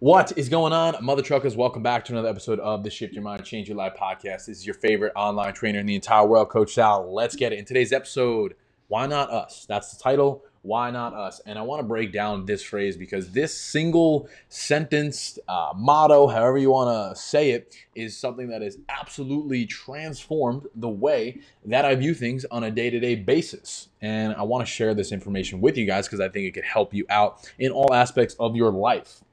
What is going on, mother truckers? Welcome back to another episode of the Shift Your Mind, Change Your Life podcast. This is your favorite online trainer in the entire world, Coach Sal. Let's get it. In today's episode, why not us? That's the title. Why not us? And I want to break down this phrase because this single sentence, uh, motto, however you want to say it, is something that has absolutely transformed the way that I view things on a day to day basis. And I want to share this information with you guys because I think it could help you out in all aspects of your life.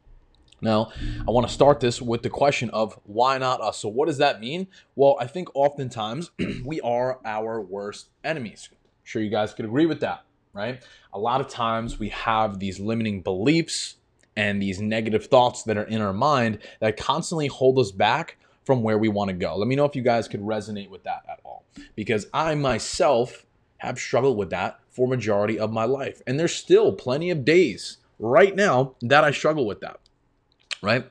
Now, I want to start this with the question of why not us? So, what does that mean? Well, I think oftentimes we are our worst enemies. I'm sure you guys could agree with that, right? A lot of times we have these limiting beliefs and these negative thoughts that are in our mind that constantly hold us back from where we want to go. Let me know if you guys could resonate with that at all. Because I myself have struggled with that for majority of my life. And there's still plenty of days right now that I struggle with that right?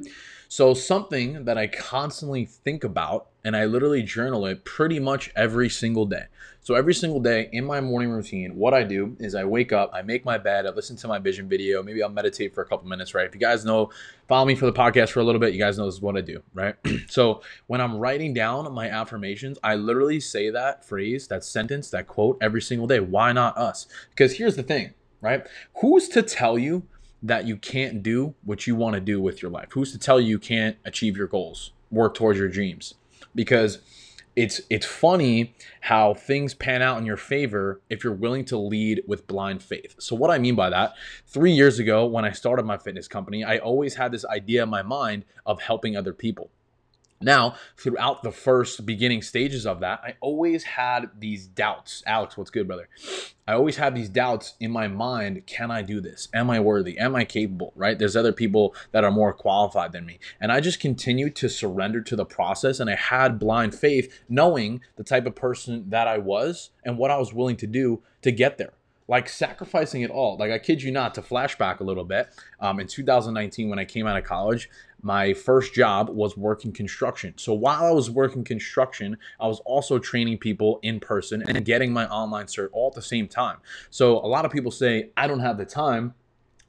So, something that I constantly think about and I literally journal it pretty much every single day. So, every single day in my morning routine, what I do is I wake up, I make my bed, I listen to my vision video, maybe I'll meditate for a couple minutes, right? If you guys know, follow me for the podcast for a little bit, you guys know this is what I do, right? so, when I'm writing down my affirmations, I literally say that phrase, that sentence, that quote every single day. Why not us? Because here's the thing, right? Who's to tell you that you can't do what you want to do with your life? Who's to tell you you can't achieve your goals, work towards your dreams? Because it's it's funny how things pan out in your favor if you're willing to lead with blind faith. So what I mean by that, 3 years ago when I started my fitness company, I always had this idea in my mind of helping other people. Now, throughout the first beginning stages of that, I always had these doubts. Alex, what's good, brother? I always had these doubts in my mind. Can I do this? Am I worthy? Am I capable? Right? There's other people that are more qualified than me. And I just continued to surrender to the process. And I had blind faith, knowing the type of person that I was and what I was willing to do to get there like sacrificing it all. Like I kid you not, to flashback a little bit, um, in 2019 when I came out of college, my first job was working construction. So while I was working construction, I was also training people in person and getting my online cert all at the same time. So a lot of people say, I don't have the time,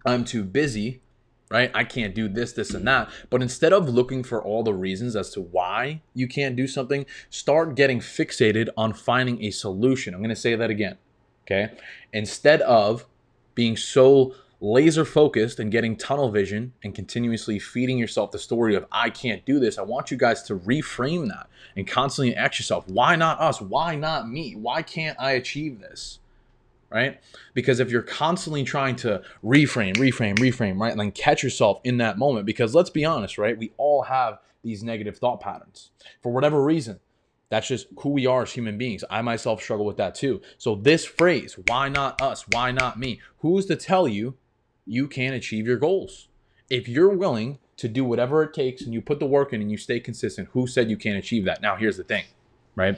I'm too busy, right? I can't do this, this, and that. But instead of looking for all the reasons as to why you can't do something, start getting fixated on finding a solution. I'm gonna say that again, okay? Instead of being so laser focused and getting tunnel vision and continuously feeding yourself the story of I can't do this, I want you guys to reframe that and constantly ask yourself, why not us? Why not me? Why can't I achieve this? Right? Because if you're constantly trying to reframe, reframe, reframe, right? And then catch yourself in that moment, because let's be honest, right? We all have these negative thought patterns for whatever reason. That's just who we are as human beings. I myself struggle with that too. So, this phrase, why not us? Why not me? Who's to tell you you can achieve your goals. If you're willing to do whatever it takes and you put the work in and you stay consistent, who said you can't achieve that? Now, here's the thing, right?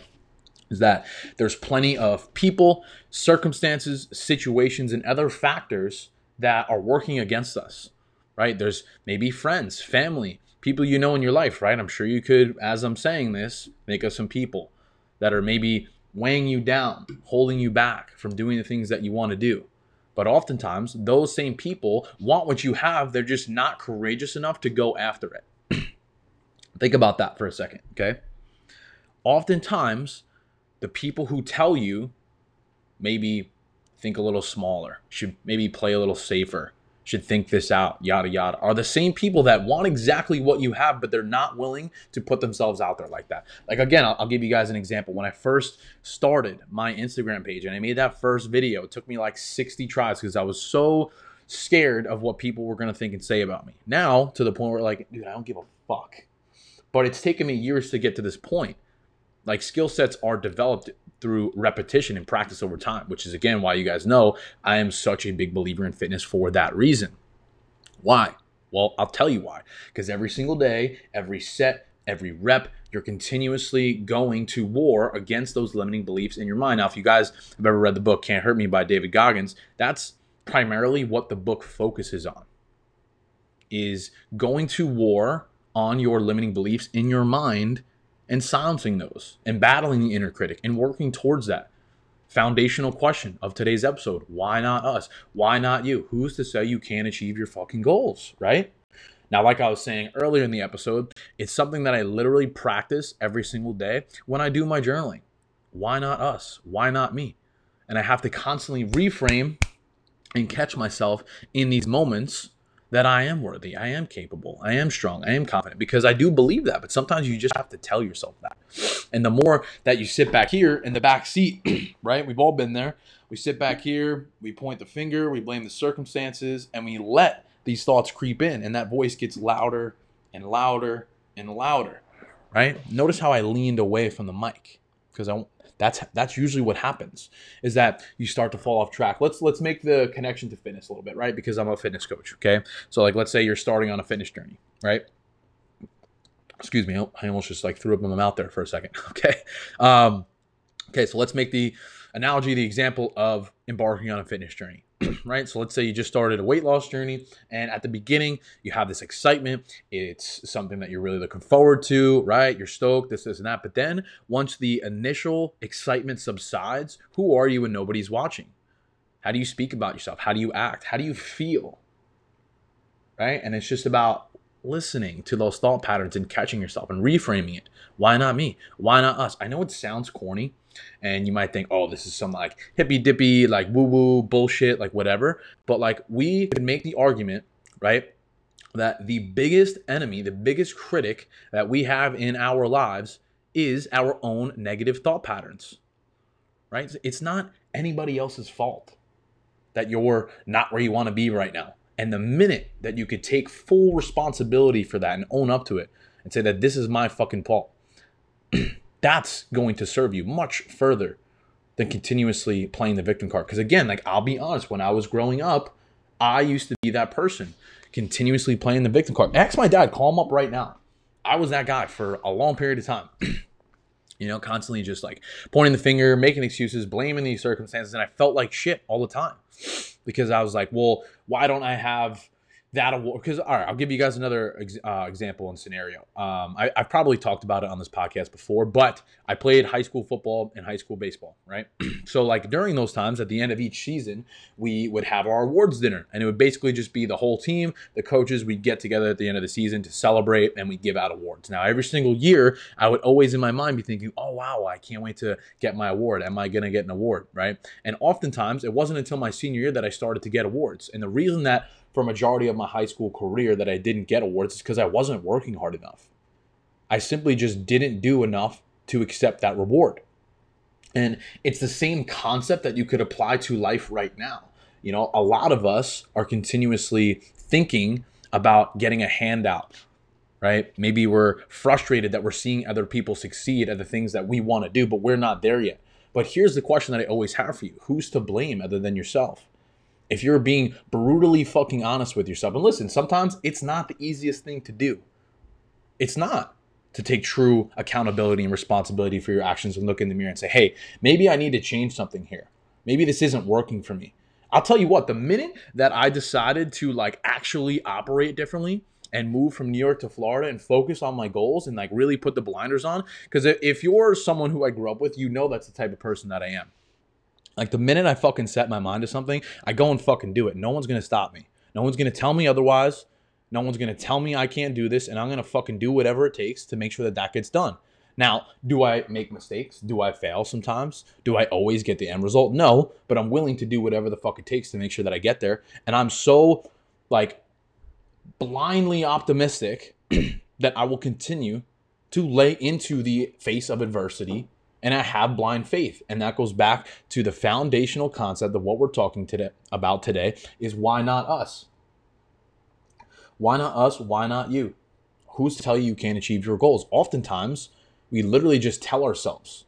Is that there's plenty of people, circumstances, situations, and other factors that are working against us, right? There's maybe friends, family, people you know in your life, right? I'm sure you could, as I'm saying this, think of some people that are maybe weighing you down, holding you back from doing the things that you want to do. But oftentimes, those same people want what you have, they're just not courageous enough to go after it. Think about that for a second, okay? Oftentimes, the people who tell you maybe think a little smaller, should maybe play a little safer, should think this out, yada, yada, are the same people that want exactly what you have, but they're not willing to put themselves out there like that. Like, again, I'll, I'll give you guys an example. When I first started my Instagram page and I made that first video, it took me like 60 tries because I was so scared of what people were going to think and say about me. Now, to the point where, like, dude, I don't give a fuck. But it's taken me years to get to this point. Like, skill sets are developed through repetition and practice over time, which is again why you guys know I am such a big believer in fitness for that reason. Why? Well, I'll tell you why. Because every single day, every set, every rep, you're continuously going to war against those limiting beliefs in your mind. Now, if you guys have ever read the book Can't Hurt Me by David Goggins, that's primarily what the book focuses on is going to war on your limiting beliefs in your mind and silencing those and battling the inner critic and working towards that. Foundational question of today's episode why not us? Why not you? Who's to say you can't achieve your fucking goals, right? Now, like I was saying earlier in the episode, it's something that I literally practice every single day when I do my journaling. Why not us? Why not me? And I have to constantly reframe and catch myself in these moments that I am worthy, I am capable, I am strong, I am confident because I do believe that. But sometimes you just have to tell yourself that. And the more that you sit back here in the back seat, right? We've all been there. We sit back here, we point the finger, we blame the circumstances, and we let these thoughts creep in, and that voice gets louder and louder and louder, right? Notice how I leaned away from the mic because I that's that's usually what happens is that you start to fall off track. Let's let's make the connection to fitness a little bit, right? Because I'm a fitness coach, okay? So like let's say you're starting on a fitness journey, right? Excuse me, I almost just like threw up in my mouth there for a second. Okay. Um, okay, so let's make the analogy, the example of embarking on a fitness journey. right? So let's say you just started a weight loss journey, and at the beginning, you have this excitement. It's something that you're really looking forward to, right? You're stoked, this, this, and that. But then once the initial excitement subsides, who are you when nobody's watching? How do you speak about yourself? How do you act? How do you feel? Right? And it's just about listening to those thought patterns and catching yourself and reframing it. Why not me? Why not us? I know it sounds corny, and you might think, oh, this is some like hippy dippy, like woo woo bullshit, like whatever. But like we can make the argument, right? That the biggest enemy, the biggest critic that we have in our lives is our own negative thought patterns, right? It's not anybody else's fault that you're not where you want to be right now. And the minute that you could take full responsibility for that and own up to it and say that this is my fucking fault, that's going to serve you much further than continuously playing the victim card. Because again, like I'll be honest, when I was growing up, I used to be that person continuously playing the victim card. Ask my dad, call him up right now. I was that guy for a long period of time. you know, constantly just like pointing the finger, making excuses, blaming these circumstances. And I felt like shit all the time because I was like, well, why don't I have that award because all right i'll give you guys another ex, uh, example and scenario. Um, I, have probably talked about it on this podcast before but i played high school football and high school baseball right? So like during those times at the end of each season we would have our awards dinner and it would basically just be the whole team the coaches we'd get together at the end of the season to celebrate and we give out awards. Now every single year i would always in my mind be thinking oh wow i can't wait to get my award. Am i going to get an award? Right? And oftentimes it wasn't until my senior year that i started to get awards. And the reason that for a majority of my high school career that I didn't get awards is because I wasn't working hard enough. I simply just didn't do enough to accept that reward. And it's the same concept that you could apply to life right now. You know, a lot of us are continuously thinking about getting a handout, right? Maybe we're frustrated that we're seeing other people succeed at the things that we want to do, but we're not there yet. But here's the question that I always have for you Who's to blame other than yourself? If you're being brutally fucking honest with yourself, and listen, sometimes it's not the easiest thing to do. It's not to take true accountability and responsibility for your actions and look in the mirror and say, hey, maybe I need to change something here. Maybe this isn't working for me. I'll tell you what, the minute that I decided to like actually operate differently and move from New York to Florida and focus on my goals and like really put the blinders on, because if you're someone who I grew up with, you know that's the type of person that I am. Like the minute I fucking set my mind to something, I go and fucking do it. No one's gonna stop me. No one's gonna tell me otherwise. No one's gonna tell me I can't do this, and I'm gonna fucking do whatever it takes to make sure that that gets done. Now, do I make mistakes? Do I fail sometimes? Do I always get the end result? No, but I'm willing to do whatever the fuck it takes to make sure that I get there. And I'm so like blindly optimistic that I will continue to lay into the face of adversity and I have blind faith. And that goes back to the foundational concept of what we're talking today about today is why not us? Why not us? Why not you? Who's to tell you you can't achieve your goals? Oftentimes, we literally just tell ourselves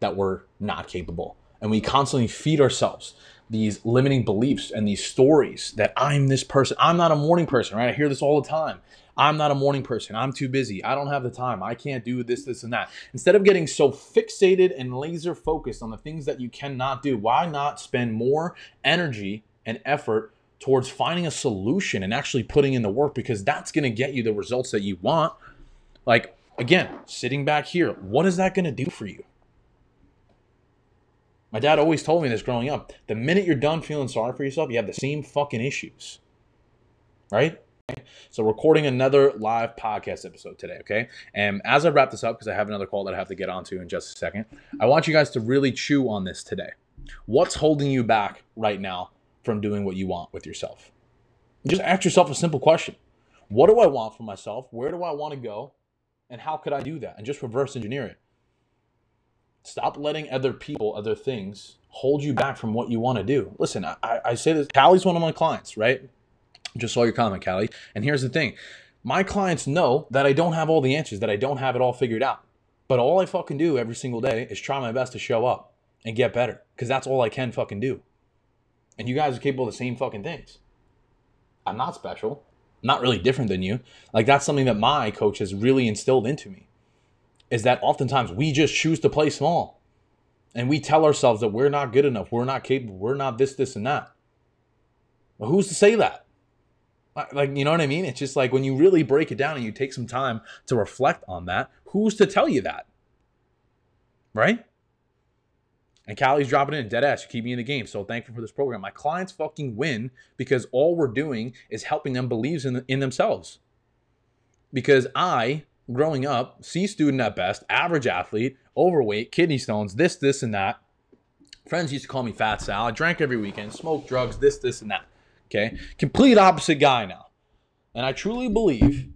that we're not capable. And we constantly feed ourselves these limiting beliefs and these stories that I'm this person. I'm not a morning person, right? I hear this all the time. I'm not a morning person. I'm too busy. I don't have the time. I can't do this, this, and that. Instead of getting so fixated and laser focused on the things that you cannot do, why not spend more energy and effort towards finding a solution and actually putting in the work because that's going to get you the results that you want. Like, again, sitting back here, what is that going to do for you? My dad always told me this growing up. The minute you're done feeling sorry for yourself, you have the same fucking issues. Right? So, recording another live podcast episode today, okay? And as I wrap this up, because I have another call that I have to get onto in just a second, I want you guys to really chew on this today. What's holding you back right now from doing what you want with yourself? Just ask yourself a simple question What do I want for myself? Where do I want to go? And how could I do that? And just reverse engineer it. Stop letting other people, other things hold you back from what you want to do. Listen, I, I say this, Callie's one of my clients, right? Just saw your comment, Callie. And here's the thing my clients know that I don't have all the answers, that I don't have it all figured out. But all I fucking do every single day is try my best to show up and get better because that's all I can fucking do. And you guys are capable of the same fucking things. I'm not special, I'm not really different than you. Like, that's something that my coach has really instilled into me is that oftentimes we just choose to play small and we tell ourselves that we're not good enough, we're not capable, we're not this, this, and that. Well, who's to say that? Like, you know what I mean? It's just like when you really break it down and you take some time to reflect on that, who's to tell you that? Right? And Callie's dropping in dead ass. You keep me in the game. So thankful for this program. My clients fucking win because all we're doing is helping them believe in, in themselves. Because I, growing up, C student at best, average athlete, overweight, kidney stones, this, this, and that. Friends used to call me Fat Sal. I drank every weekend, smoked drugs, this, this, and that. Okay? Complete opposite guy now. And I truly believe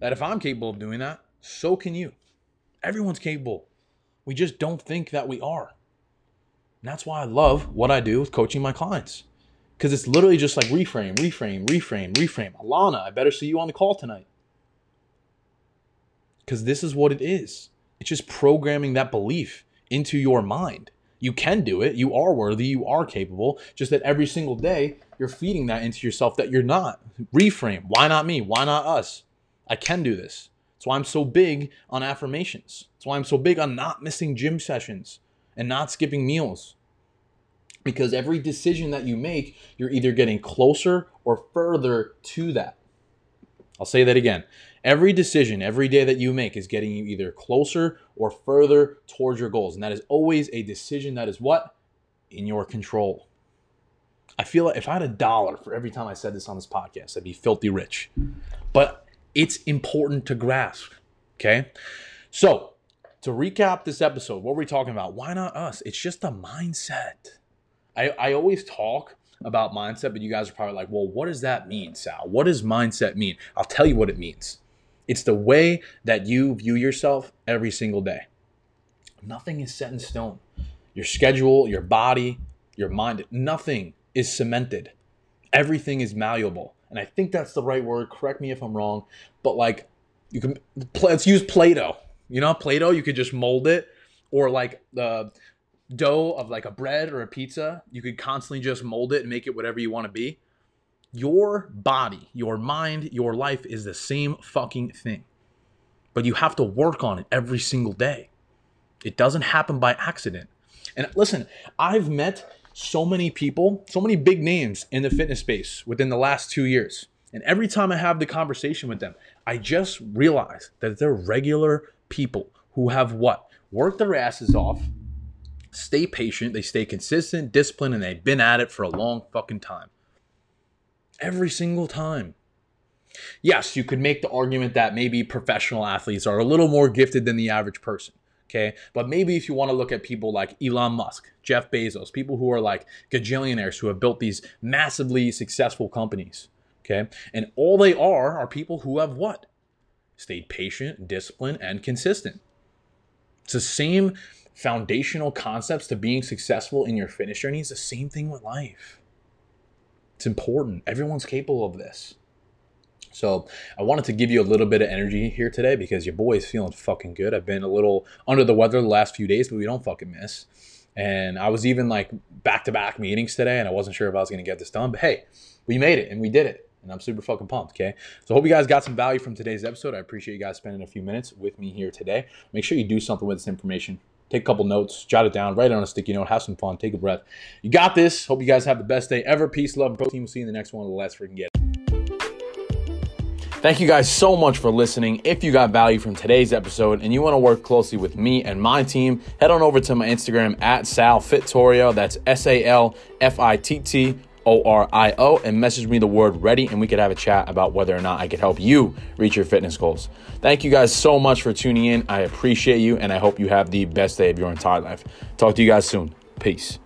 that if I'm capable of doing that, so can you. Everyone's capable. We just don't think that we are. And that's why I love what I do with coaching my clients. Because it's literally just like reframe, reframe, reframe, reframe. Alana, I better see you on the call tonight. Because this is what it is. It's just programming that belief into your mind. You can do it. You are worthy. You are capable. Just that every single day, you're feeding that into yourself that you're not. Reframe. Why not me? Why not us? I can do this. That's why I'm so big on affirmations. That's why I'm so big on not missing gym sessions and not skipping meals. Because every decision that you make, you're either getting closer or further to that. I'll say that again. Every decision, every day that you make is getting you either closer or further towards your goals. And that is always a decision that is what? In your control. I feel like if I had a dollar for every time I said this on this podcast, I'd be filthy rich. But it's important to grasp. Okay. So to recap this episode, what were we talking about? Why not us? It's just a mindset. I, I always talk about mindset, but you guys are probably like, well, what does that mean, Sal? What does mindset mean? I'll tell you what it means. It's the way that you view yourself every single day. Nothing is set in stone. Your schedule, your body, your mind, nothing is cemented. Everything is malleable. And I think that's the right word. Correct me if I'm wrong. But like, you can, let's use Play Doh. You know, Play Doh, you could just mold it. Or like the dough of like a bread or a pizza, you could constantly just mold it and make it whatever you want to be. Your body, your mind, your life is the same fucking thing. But you have to work on it every single day. It doesn't happen by accident. And listen, I've met so many people, so many big names in the fitness space within the last two years. And every time I have the conversation with them, I just realize that they're regular people who have what? Worked their asses off, stay patient, they stay consistent, disciplined, and they've been at it for a long fucking time. Every single time. Yes, you could make the argument that maybe professional athletes are a little more gifted than the average person. Okay. But maybe if you want to look at people like Elon Musk, Jeff Bezos, people who are like gajillionaires who have built these massively successful companies. Okay. And all they are are people who have what? Stayed patient, disciplined, and consistent. It's the same foundational concepts to being successful in your fitness journey. It's the same thing with life. It's important. Everyone's capable of this. So I wanted to give you a little bit of energy here today because your boy is feeling fucking good. I've been a little under the weather the last few days, but we don't fucking miss. And I was even like back to back meetings today, and I wasn't sure if I was going to get this done. But hey, we made it and we did it. And I'm super fucking pumped, okay? So I hope you guys got some value from today's episode. I appreciate you guys spending a few minutes with me here today. Make sure you do something with this information. Take a couple notes, jot it down, write it on a sticky note, have some fun, take a breath. You got this. Hope you guys have the best day ever. Peace, love, protein. We'll see you in the next one. The last freaking get. Thank you guys so much for listening. If you got value from today's episode and you want to work closely with me and my team, head on over to my Instagram at Sal Fittorio. That's S A L F I T T O R I O and message me the word ready and we could have a chat about whether or not I could help you reach your fitness goals. Thank you guys so much for tuning in. I appreciate you and I hope you have the best day of your entire life. Talk to you guys soon. Peace.